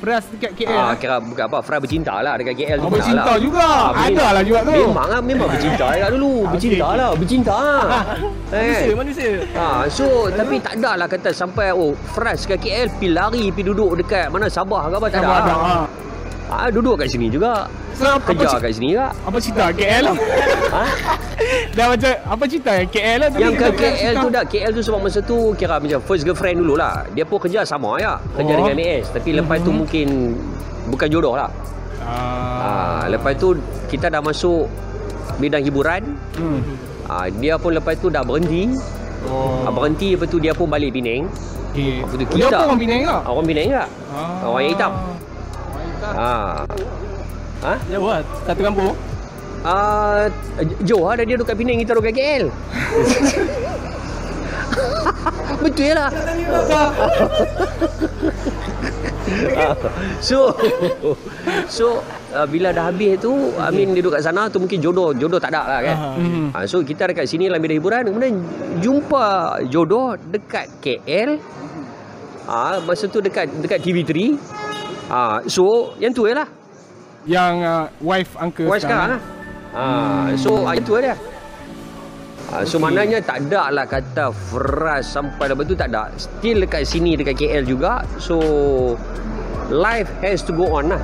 Fras dekat KL. Ah, eh. kira bukan apa, fresh bercinta lah dekat KL tu Oh, bercinta lah. juga. Ah, Ada lah juga tu. Memang lah, memang bercinta dekat dulu. Ah, Bercinta okey, lah, bercinta lah. Manusia, Eh. manusia. Ha, so tapi tak ada lah kata sampai oh fresh ke KL pi lari pi duduk dekat mana Sabah ke apa tak ada. ada. Ha, duduk kat sini juga. So, apa, Kerja kat sini juga. apa cerita KL lah? Ha? Dah macam apa cerita yang KL lah? Yang ke KL cerita. tu dah KL tu sebab masa tu kira macam first girlfriend dulu lah. Dia pun kerja sama ya. Kerja Oh. dengan MAS. Tapi lepas tu Mhm. mungkin bukan jodoh lah. Ah. Ha, lepas tu kita dah masuk bidang hiburan. Hmm. Ha, dia pun lepas tu dah berhenti. Oh. Ha, berhenti lepas tu dia pun balik Penang. Okay. Apa tu, Dia kita? pun orang Penang ke? Ha, orang Penang juga. Ah. Orang yang hitam. Ha. Ha? Jauh lah Satu kampung Uh, Joe ada dia duduk kat Penang kita duduk kat KL. Betul lah. Ah, so so uh, bila dah habis tu Amin dia duduk kat sana tu mungkin jodoh jodoh tak ada lah kan. Aha. Uh, so kita dekat sini dalam bidang hiburan kemudian jumpa jodoh dekat KL. Ah uh, masa tu dekat dekat TV3. Ah uh, so yang tu je lah. Yang uh, wife uncle Wife sekarang lah. Ah, so ah, itu dia. Ah, so maknanya tak ada lah kata Fras sampai lepas tu tak ada. Still dekat sini dekat KL juga. So life has to go on lah.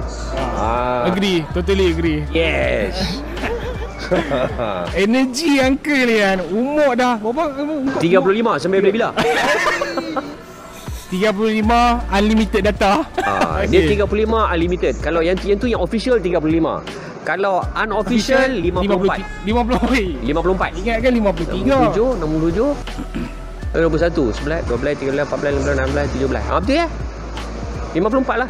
Ah, Agree, totally agree. Yes. Energy uncle ni kan. Umur dah berapa? Umur, 35 sampai bila bila? 35 unlimited data. Ah, dia 35 unlimited. Kalau yang yang tu yang official 35. Kalau unofficial 54. 50. 50. 54. Ingat kan 53. 67, 67, 21, 11, 12, 13, 14, 15, 16, 17. Ah, betul ya? 54 lah.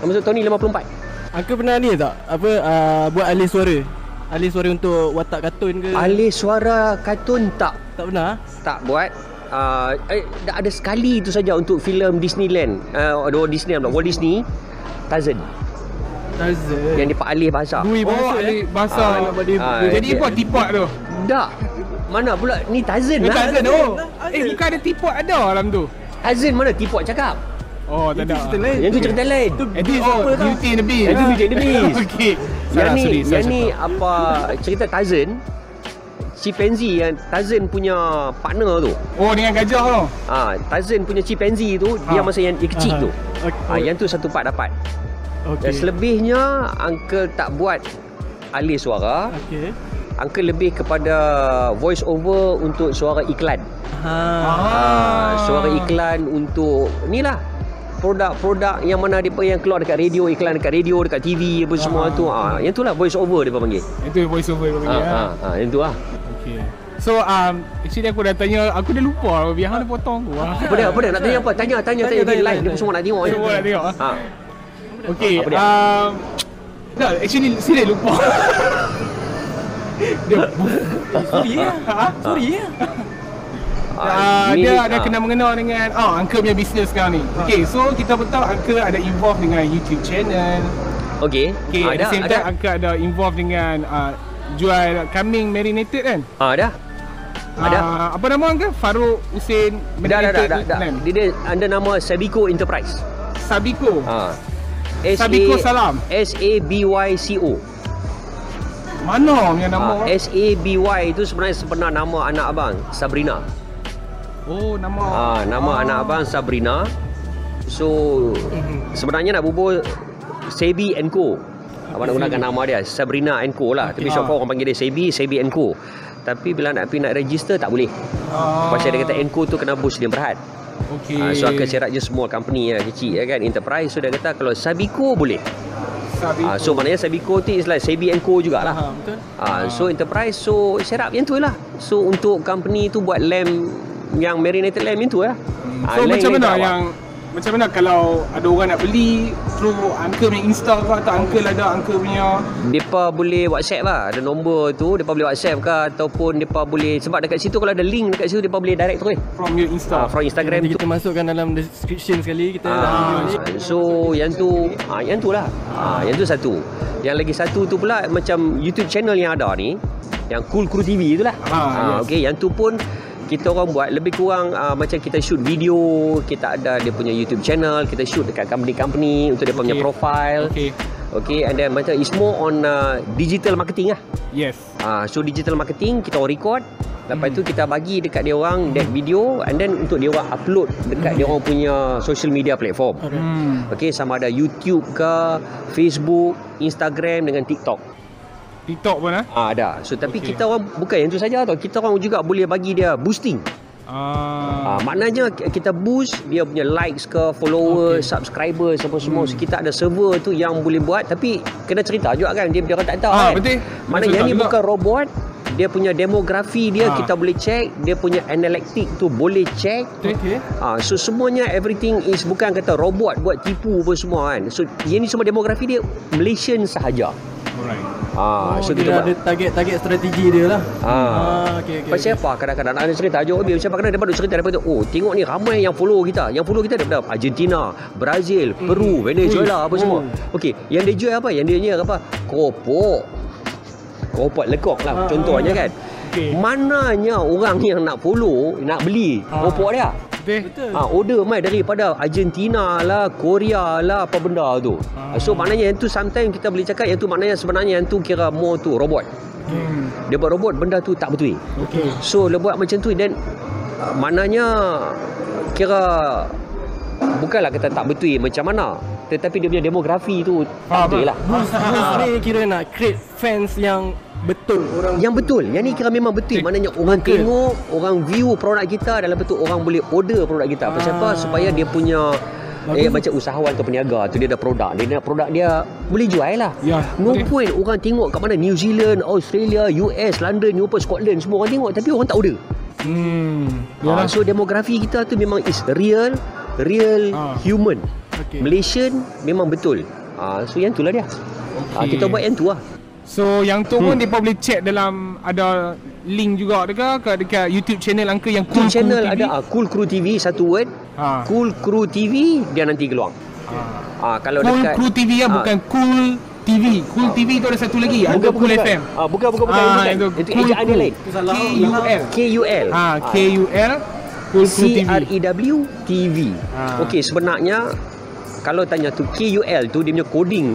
Maksud Tony 54. Uncle pernah ni tak Apa uh, Buat alih suara Alih suara untuk watak kartun ke Alih suara kartun tak Tak pernah tak buat. Uh, eh, dah ada sekali itu saja untuk filem Disneyland. Uh, Walt Disney pula. Walt Disney Tarzan Tarzan yang dia pak alih bahasa. Dui Oh, bahasa ada eh bahasa. Ah, nak buat dia- ah, Jadi buat tipot tu. Tak. Mana pula ni Tarzan lah. ada oh. Eh bukan ada tipot ada dalam tu. Tarzan mana tipot cakap? Oh, tak Itu ada. cerita lain Yang tu cerita lain. Itu oh, Beauty and the Beast. Yang tu Beauty and the Beast. Okey. Yang ni, yang ni apa cerita Tarzan chimpanzee yang Tarzan punya partner tu. Oh, dengan gajah tu. Ah, Tarzan punya chimpanzee tu dia Ha. masa yang dia kecil Aha. tu. Okey. Ah, yang tu satu part dapat. Dan Okey selebihnya uncle tak buat alih suara. Okey Uncle lebih kepada voice over untuk suara iklan. Ha Ah, suara iklan untuk ni lah produk-produk yang mana dia yang keluar dekat radio iklan dekat radio dekat TV apa semua tu ah yang tu lah voice over dia panggil Itu voice over ah, panggil. ah, ah, yang tu lah Okey. So um actually aku dah tanya aku dah lupa biar dia potong aku. Ah. apa dia apa dia nak tanya apa tanya tanya tanya, Tanya, tanya, tanya, live tanya. dia semua nak tengok ni. Semua nak tengok, ah. ah Okey. Apa dia? Um tak, actually serius lupa. dia Sorry ya ha? Sorry ya Uh, dia ada ah. kena mengena dengan oh uncle punya business sekarang ni. Okay, so kita pun tahu uncle ada involved dengan YouTube channel. okey Okay, Ah, at the same ada time uncle ada involved dengan uh, jual kambing marinated kan? ah ada ada Uh, apa nama uncle? Faruk Hussein dah dah dah marinated dah, dah. kan? dia, dia under nama Sabico Enterprise Sabiko. ah Sabico Salam. S A B Y C O Mana punya nama? Ah, S A B Y itu sebenarnya sebenar nama anak abang Sabrina. oh, nama. Ah, nama anak abang Sabrina. So sebenarnya nak bubuh Sebi and Co. Abang nak gunakan nama dia Sabrina and Co lah. Tapi form orang panggil dia Sebi, Sebi and Co. Tapi bila nak pergi nak register tak boleh. Ah, Pasal dia kata Enco tu kena boost dia berhad. Okay. Ah, so akan serat je small company lah kecil ya kan enterprise so dia kata kalau Sabico boleh. Sabiko. Ah, so maknanya Sabico tu is like and Co jugalah. Ha betul Ah, so enterprise so serap yang tu lah. So untuk company tu buat lamb yang marinated lamb yang tu lah. Ah, So macam yang mana tak yang macam mana kalau ada orang nak beli through uncle punya insta ke atau uncle ada uncle punya? Depa boleh WhatsApp lah. Ada nombor tu Depa boleh WhatsApp ke Ataupun depa boleh Sebab dekat situ Kalau ada link dekat situ Depa boleh direct terus from your insta. ah, From Instagram Nanti tu. kita masukkan dalam description sekali Kita ah, ni. So yang tu ah, Yang tu lah. Ah, Yang tu satu. Yang lagi satu tu pula Macam YouTube channel yang ada ni Yang Cool Crew TV tu lah. Ah, yes. Okay Yang tu pun kita orang buat lebih kurang uh, macam kita shoot video kita ada dia punya YouTube channel kita shoot dekat company-company untuk dia punya Okay. profile Okay. okay and then macam it's more on uh, digital marketing lah Yes. Ah, so digital marketing kita orang record Lepas Hmm. tu kita bagi dekat dia orang that video and then untuk dia orang upload dekat dia orang punya social media platform. Hmm. Okey sama ada YouTube ke, Facebook, Instagram dengan TikTok. TikTok pun ah. Ah ada. So tapi Okey. kita orang bukan yang tu saja tau. Kita orang juga boleh bagi dia boosting. Ah. Ah maknanya ki- kita boost dia punya likes ke, followers, Okey. subscribers apa semua. Hmm. So kita ada server tu yang boleh buat tapi kena cerita juga kan dia dia orang tak tahu Ah, kan. betul. Betul yang ni juga. bukan robot dia punya demografi dia Ah. kita boleh check, dia punya analytic tu boleh check. Okey. Ah, so semuanya everything is bukan kata robot buat tipu apa semua kan. So yang ni semua demografi dia Malaysian sahaja. Alright. Ah, Oh, so dia kita ada buat. target-target strategi dia lah. Ah. okey okey. Pasal apa kadang-kadang ada cerita Jom Habib Siapa kadang dapat cerita daripada Oh tengok ni ramai yang follow kita Yang follow kita daripada Argentina Brazil Peru Venezuela apa semua Okey Yang dia jual apa Yang dia jual apa Keropok Keropok lekok lah Ah, Contohnya ah. kan Okey. Mananya orang yang nak follow Nak beli Ah. Keropok dia Betul. Betul. Ha, order mai daripada Argentina lah, Korea lah, apa benda tu. Ah. So maknanya yang tu sometimes kita boleh cakap yang tu maknanya sebenarnya yang tu kira more tu robot. Hmm. Dia buat robot benda tu tak betul. Okey. So dia buat macam tu dan uh, maknanya kira bukanlah kata tak betul macam mana tetapi dia punya demografi tu Ah, tak betul betul. lah. Boost, boost ni kira nak create fans yang betul orang Yang betul, yang ni kira memang betul. Maknanya orang Betul. tengok, orang view produk kita dalam bentuk orang boleh order produk kita. Pasal apa? Ah. Supaya dia punya Bagus. Eh macam usahawan atau peniaga tu dia ada produk dia nak produk dia boleh jual lah Ya, no betul. point orang tengok kat mana New Zealand Australia US London Eropah Scotland semua orang tengok tapi orang tak order Hmm. Ah, Yalah. so demografi kita tu memang is real real Ah. human Okey. Malaysian memang betul Ah, so yang tu lah dia Ah, Okey. kita buat yang tu lah So yang tu pun depa boleh check dalam ada link juga dekat ke dekat YouTube channel Uncle yang Cool Cool channel Cool TV. ada ah, Cool Crew TV satu word Ha. Cool Crew TV dia nanti keluar. ha. Ah kalau Cool dekat Crew TV ya Ah. bukan Cool TV. Cool TV tu ada satu lagi. Ada bukan, Cool bukan, FM. Ah bukan bukan bukan Ah, bukan. itu Itu Cool ejaan dia Crew. lain. KUL. KUL. Ha, KUL Cool Crew C TV. R E W TV. Ah. Okey sebenarnya kalau tanya tu KUL tu dia punya coding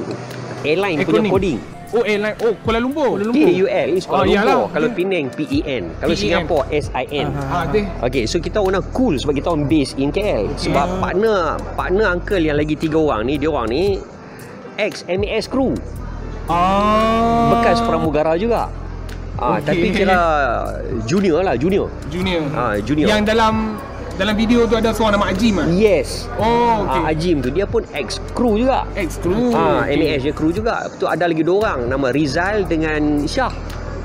airline punya coding. Oh, airline. Oh, Kuala Lumpur. Kuala KUL is Kuala Oh, Lumpur. iyalah. Kalau Dia- Penang PEN. Kalau PEN. Singapore SIN. Ha, deh. Okay, so kita orang cool sebab kita orang base in KL. Sebab partner partner uncle yang lagi tiga orang ni, dia orang ni ex MAS crew. Ah. Bekas pramugara juga. Ah, Okey. tapi kira junior lah, junior. Junior. Ah, junior. Yang dalam dalam video tu ada seorang nama Ajim ah. Yes. Oh, Ah, okey. Ajim tu dia pun ex crew juga. Ex crew. Ah, Okey. MAS dia crew juga. Tu ada lagi dua orang nama Rizal dengan Syah.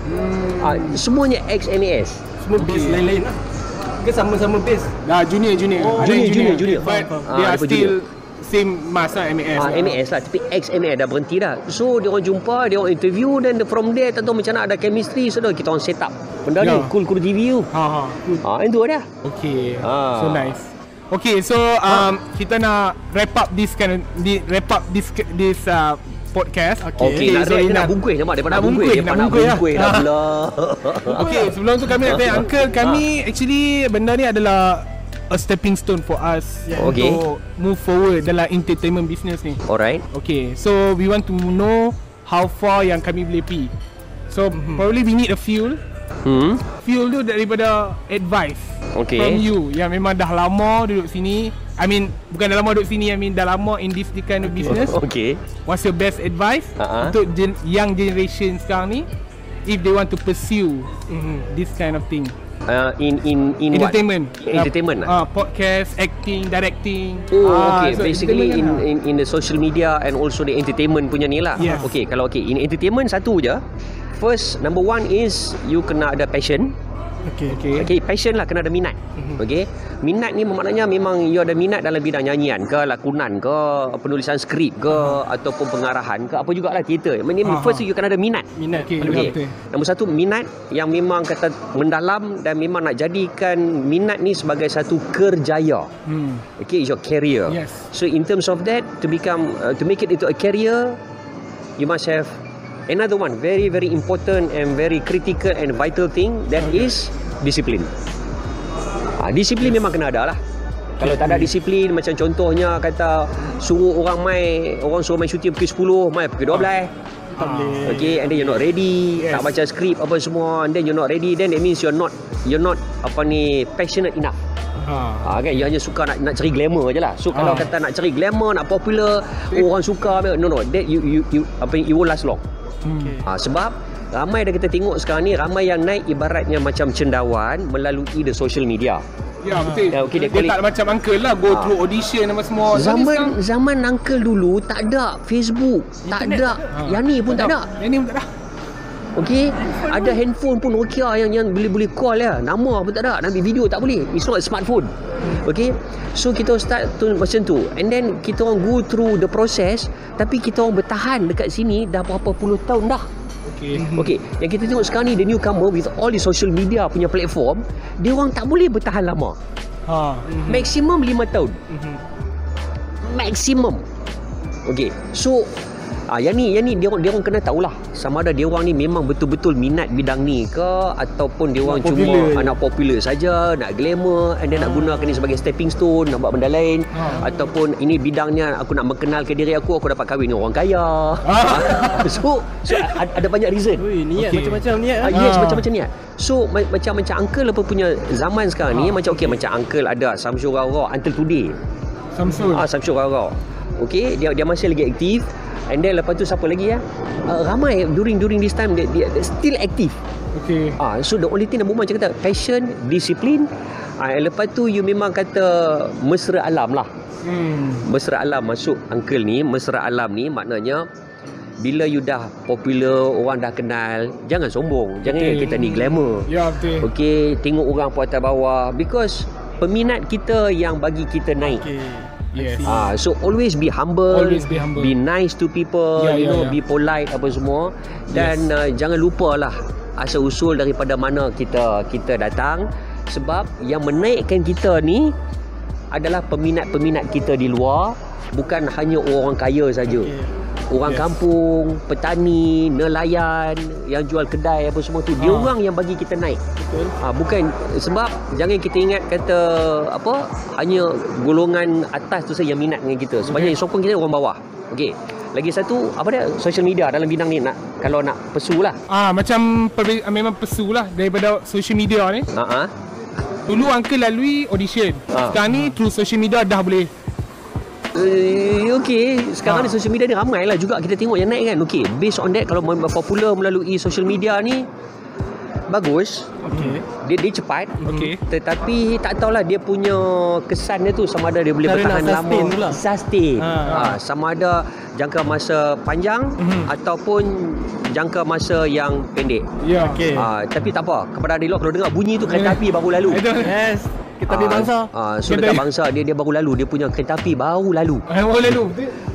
Hmm. Ah, semuanya ex MAS. Semua base lain-lain lah Ke sama-sama base Dah junior junior. Oh, Ada yang junior, junior. But Faham, faham. they are still same mas lah MAS. Ah, MAS lah Tapi ex MAS dah berhenti dah So dia orang jumpa Dia orang interview Dan from there Tak tahu macam mana Ada chemistry So dah kita orang set up Benda ni Ya. Cool Cool TV tu Ha ha. Ah, yang tu ada Okay. Ah. So nice. Okay, so um, kita nak wrap up this kind of, di, wrap up this this uh, podcast. Okay. Okay, nak so dia Ina- nak bungkus Nampak dia Nak nak bungkus Dia nak nak bungkus lah. bungkus dah pula Okay, sebelum tu kami nak tanya Uncle, kami actually benda ni adalah a stepping stone for us Yeah. Okay. untuk move forward dalam entertainment business ni. Alright Okay, so we want to know how far yang kami boleh pergi. So Mhm. probably we need a fuel. Hmm Fuel tu daripada advice Okay. from you yang memang dah lama duduk sini. I mean bukan dah lama duduk sini, I mean dah lama in this kind of business. Okay What's your best advice Uh-uh. untuk gen- young generation sekarang ni if they want to pursue Mhm. this kind of thing? Uh, In in in entertainment. what? Entertainment lah Ah, podcast, acting, directing. Oh Ah, okay so basically in, lah. in in the social media and also the entertainment punya ni lah. Yes. Okay kalau okay in entertainment satu je. First number one is you kena ada passion. Okay Okay. Okay, passion lah kena ada minat. Okay, minat ni maknanya memang you ada minat dalam bidang nyanyian ke, lakonan ke, penulisan skrip ke, ataupun pengarahan ke, apa jugalah teater. Yang Aha. first you kena ada minat. Minat Okay, paling Okay. Nombor satu minat yang memang kata mendalam dan memang nak jadikan minat ni sebagai satu kerjaya. Hmm. Okay, it's your career. Yes. So in terms of that, to become uh, to make it into a career, you must have another one very very important and very critical and vital thing that is discipline. Ah, disiplin memang kena ada lah. Kalau tak ada disiplin macam contohnya kata suruh orang mai orang suruh main syuting pukul 10, mai pukul 12. Tak boleh Okay, and then you're not ready, Yes. tak baca skrip apa semua, and then you're not ready, then that means you're not you're not apa ni passionate enough. Ha. Ha, kan you hanya suka nak nak cari glamour je lah. So kalau Ah. kata nak cari glamour, nak popular, orang suka no no that you you, you apa ni, it won't last long. Hmm. Okay. Ha, sebab ramai dah kita tengok sekarang ni ramai yang naik ibaratnya macam cendawan melalui the social media. Ya betul. Ya, okey, dia dia, tak macam uncle lah go Ah. through audition apa semua. Zaman zaman uncle dulu tak ada Facebook, tak Internet ada. Ha. Yang ni pun tak ada. Yang ni pun tak ada. Okey, ada handphone pun Nokia yang yang boleh boleh call ya. Nama pun tak ada, nak ambil video tak boleh. It's not a smartphone. Okey. So kita start tu macam tu. And then kita orang go through the process tapi kita orang bertahan dekat sini dah berapa puluh tahun dah. Okay. Okey, yang kita tengok sekarang ni the newcomer with all the social media punya platform, dia orang tak boleh bertahan lama. Ha. Maximum 5 tahun. Maximum. Okey. So Ah, yang ni, yang ni dia dia orang kena tahulah sama ada dia orang ni memang betul-betul minat bidang ni ke ataupun dia orang cuma popular je. ah, nak popular saja, nak glamour and then nak gunakan ni sebagai stepping stone, nak buat benda lain Ah. ataupun ini bidangnya aku nak mengenalkan diri aku, aku dapat kahwin dengan orang kaya. so, so ada, ada banyak reason. Ui, niat Okey. macam-macam niat. Ah, yes, Ah. macam-macam niat. So, ma- macam-macam uncle apa punya zaman sekarang ni, macam okey, macam uncle ada Samsul Rara until today. Samsul. Ah, Samsul Rara. Okey, dia dia masih lagi aktif. And then lepas tu siapa lagi ya? Uh, ramai during during this time dia, still aktif. Okay. Ah, so the only thing one macam kata passion, disiplin. Ah, and lepas tu you memang kata mesra alam lah. Hmm. Mesra alam masuk uncle ni, mesra alam ni maknanya bila you dah popular, orang dah kenal, jangan sombong. Jangan okay. kita ni glamour. Ya betul. Okey, tengok orang pun atas bawah because peminat kita yang bagi kita naik. Okay. Yes. Ah, so always be humble, Always be humble. be nice to people, Ya, you ya, know, ya. be polite apa semua dan uh, jangan lupalah asal usul daripada mana kita kita datang sebab yang menaikkan kita ni adalah peminat-peminat kita di luar bukan hanya orang kaya saja. Okay. Orang Yes. kampung, petani, nelayan yang jual kedai apa semua tu, dia Ah. orang yang bagi kita naik. Betul. Ha, bukan sebab jangan kita ingat kata apa hanya golongan atas tu saja yang minat dengan kita. Sebenarnya yang sokong kita orang bawah. Okey. Lagi satu apa dia social media dalam bidang ni nak kalau nak pesu lah. Ah macam perbe- memang pesu lah daripada social media ni. Ha ah. Dulu uncle lalui audition. Ah. Sekarang ni through social media dah boleh. Uh, okey, sekarang Ha. ni social media ni ramai lah juga kita tengok yang naik kan. Okey, based on that kalau popular melalui social media ni bagus. Okay. Dia dia cepat. Okey. Tetapi tak tahulah dia punya kesan dia tu sama ada dia boleh Cara bertahan lama. sustain pula. Sustain. Ha. Ha. sama ada jangka masa panjang Mhm. ataupun jangka masa yang pendek. Ya. Okay. Ha, tapi tak apa. Kepada adik kalau dengar bunyi tu kereta Eh. api baru lalu. Yes. Kita ambil Ah, bangsa. ah, so Kita- dekat bangsa dia dia baru lalu dia punya kereta api baru lalu. Eh, baru lalu.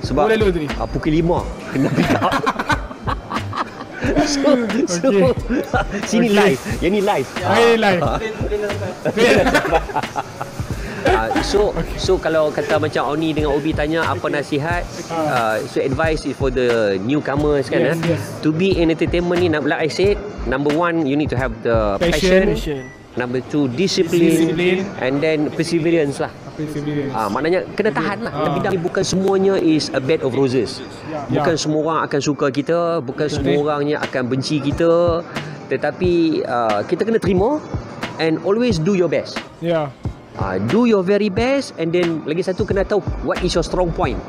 Sebab baru lalu tadi. ah, pukul 5 kena pick up. so, so sini Okay. live. Yang ni live. Ah, ini live. Ah, so so kalau kata macam Oni dengan Obi tanya apa nasihat uh, so advice is for the newcomers kan Yes, eh? yes. to be in entertainment ni like I said number one you need to have the passion, Passion. Passion. Number two discipline, and then perseverance lah Perseverance. Ah, maknanya kena tahan lah. Ah. Ni bukan semuanya is a bed of roses. Bukan Ya. semua orang akan suka kita, bukan Betul. semua orangnya akan benci kita. Tetapi uh, kita kena terima and always do your best. Ya. Uh, do your very best and then lagi satu kena tahu what is your strong point.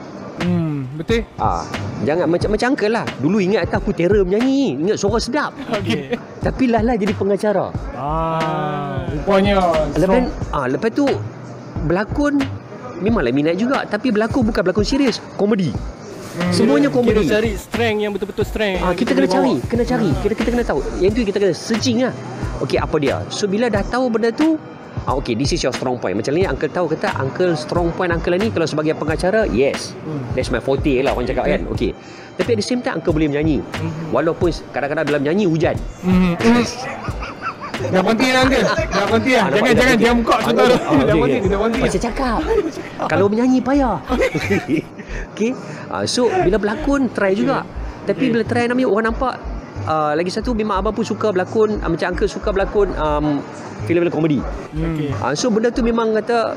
Hmm, betul. Ah, jangan macam macam uncle lah. Dulu ingat kata aku terror menyanyi, ingat suara sedap. Okey. Tapi lah lah jadi pengacara. Ah, rupanya Lepas ah lepas tu berlakon memanglah minat juga tapi berlakon bukan berlakon serius, komedi. Semuanya Kita komedi. cari strength yang betul-betul strength. Ah, yang kita kena cari, bawa. kena cari. Kita kita kena tahu. Yang tu kita kena searching lah. Okey, apa dia? So bila dah tahu benda tu, ah okey, this is your strong point. Macam ni uncle tahu kata uncle strong point uncle ni kalau sebagai pengacara, yes. That's my forte lah orang cakap kan. Okey. Tapi at the same time uncle boleh menyanyi. Walaupun kadang-kadang bila menyanyi hujan. Hmm. Dah berhenti lah uncle. Dah berhenti lah. Ah, Jangan dia jangan dah diam berhenti. contoh tu. Dah berhenti, dah berhenti. Macam cakap. Kalau menyanyi payah. Okey. Ah, so bila berlakon try juga. Tapi bila try namanya orang nampak uh, lagi satu memang abang pun suka berlakon uh, macam uncle suka berlakon um, filem-filem komedi. Okay. Ah, so benda tu memang kata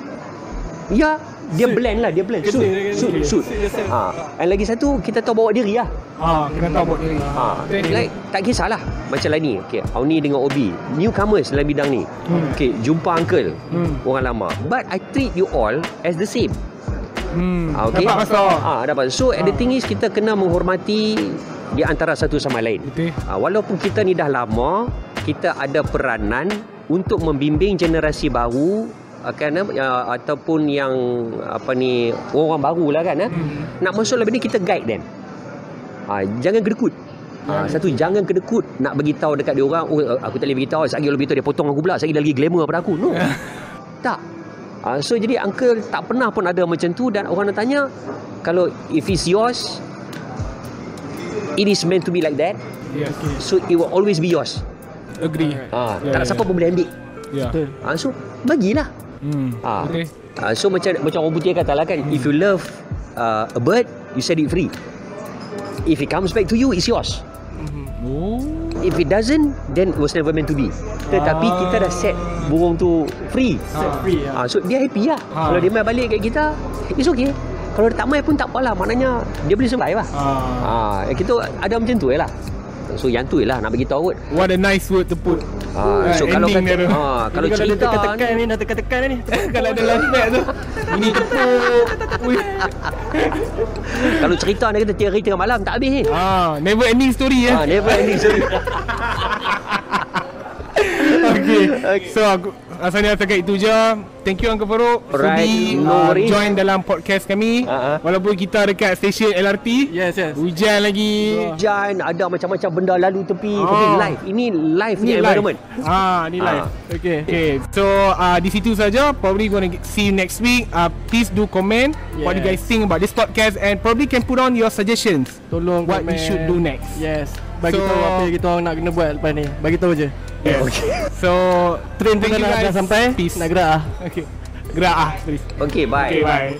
ya dia blend lah dia blend kena. shoot Suit yourself. ah and lagi satu kita tahu bawa diri lah Ah, kena tahu buat diri. Ah, Betul. like, tak kisahlah macam lah ni. Okay, Auni dengan Obi, newcomers dalam bidang ni. Hmm. Okay, jumpa uncle, Hmm. orang lama. But I treat you all as the same. Hmm. Ah, okay. Dapat masa. Ah, dapat. So, and the Ah. thing is kita kena menghormati di antara satu sama lain. Betul. Ah, walaupun kita ni dah lama, kita ada peranan untuk membimbing generasi baru akan uh, ataupun yang apa ni orang baru lah kan eh? Hmm. nak masuk lebih ni kita guide them. Ha, jangan gedekut. Ha, satu jangan kedekut nak bagi tahu dekat dia orang oh aku tak boleh bagi tahu sekali kalau begitu dia potong aku pula sekali lagi glamour pada aku no tak ha, so jadi uncle tak pernah pun ada macam tu dan orang nak tanya kalau if it's yours it is meant to be like that Yes. so it will always be yours Agree. ha, Ya, tak ada ya, siapa ya. pun boleh ambil Yeah. Betul. ha, so bagilah Hmm. ha, Okay. ha, so macam macam orang putih kata lah kan if you love uh, a bird you set it free if it comes back to you it's yours Oh. If it doesn't Then it was never meant to be Tetapi Ah. kita dah set Burung tu Free Set free ah. lah. So dia happy lah Ah. Kalau dia main balik kat kita It's okay Kalau dia tak main pun tak apalah Maknanya Dia boleh survive lah Ah. ah. Kita ada macam tu je lah So yang tu lah Nak bagi tahu kot What a nice word to put. ah. So kalau kata dia ah, Kalau Jadi kalau dia cerita tekan-tekan ni dah tekan-tekan ni. Kalau ada lampet tu. Ini tepuk. Kalau cerita ni kata hari tengah malam Tak habis ni Ah, never ending story eh. ah, Never ending story okay. So aku rasanya setakat itu je. Thank you Uncle Farouk Alright, sudi no uh, worries. join dalam podcast kami. Ah. Walaupun kita dekat stesen LRT. Yes, yes. Hujan lagi. Hujan Ada macam-macam benda lalu tepi Ah. Tapi live Ini live ni Ni live. environment Ah, ni live. Ah. Okay. Okay, so uh, di situ saja. Probably gonna get- see you next week. Uh, please do comment what you guys Yes. think about this podcast and probably can put on your suggestions. Tolong What we komen. should do next. Yes. Bagi So- tahu apa yang kita orang nak kena buat lepas ni. Bagi tahu je. Yes. So Train tu dah, dah, sampai. Peace. Nak gerak ah. Okay. Gerak ah, please. Okay bye Okay, bye.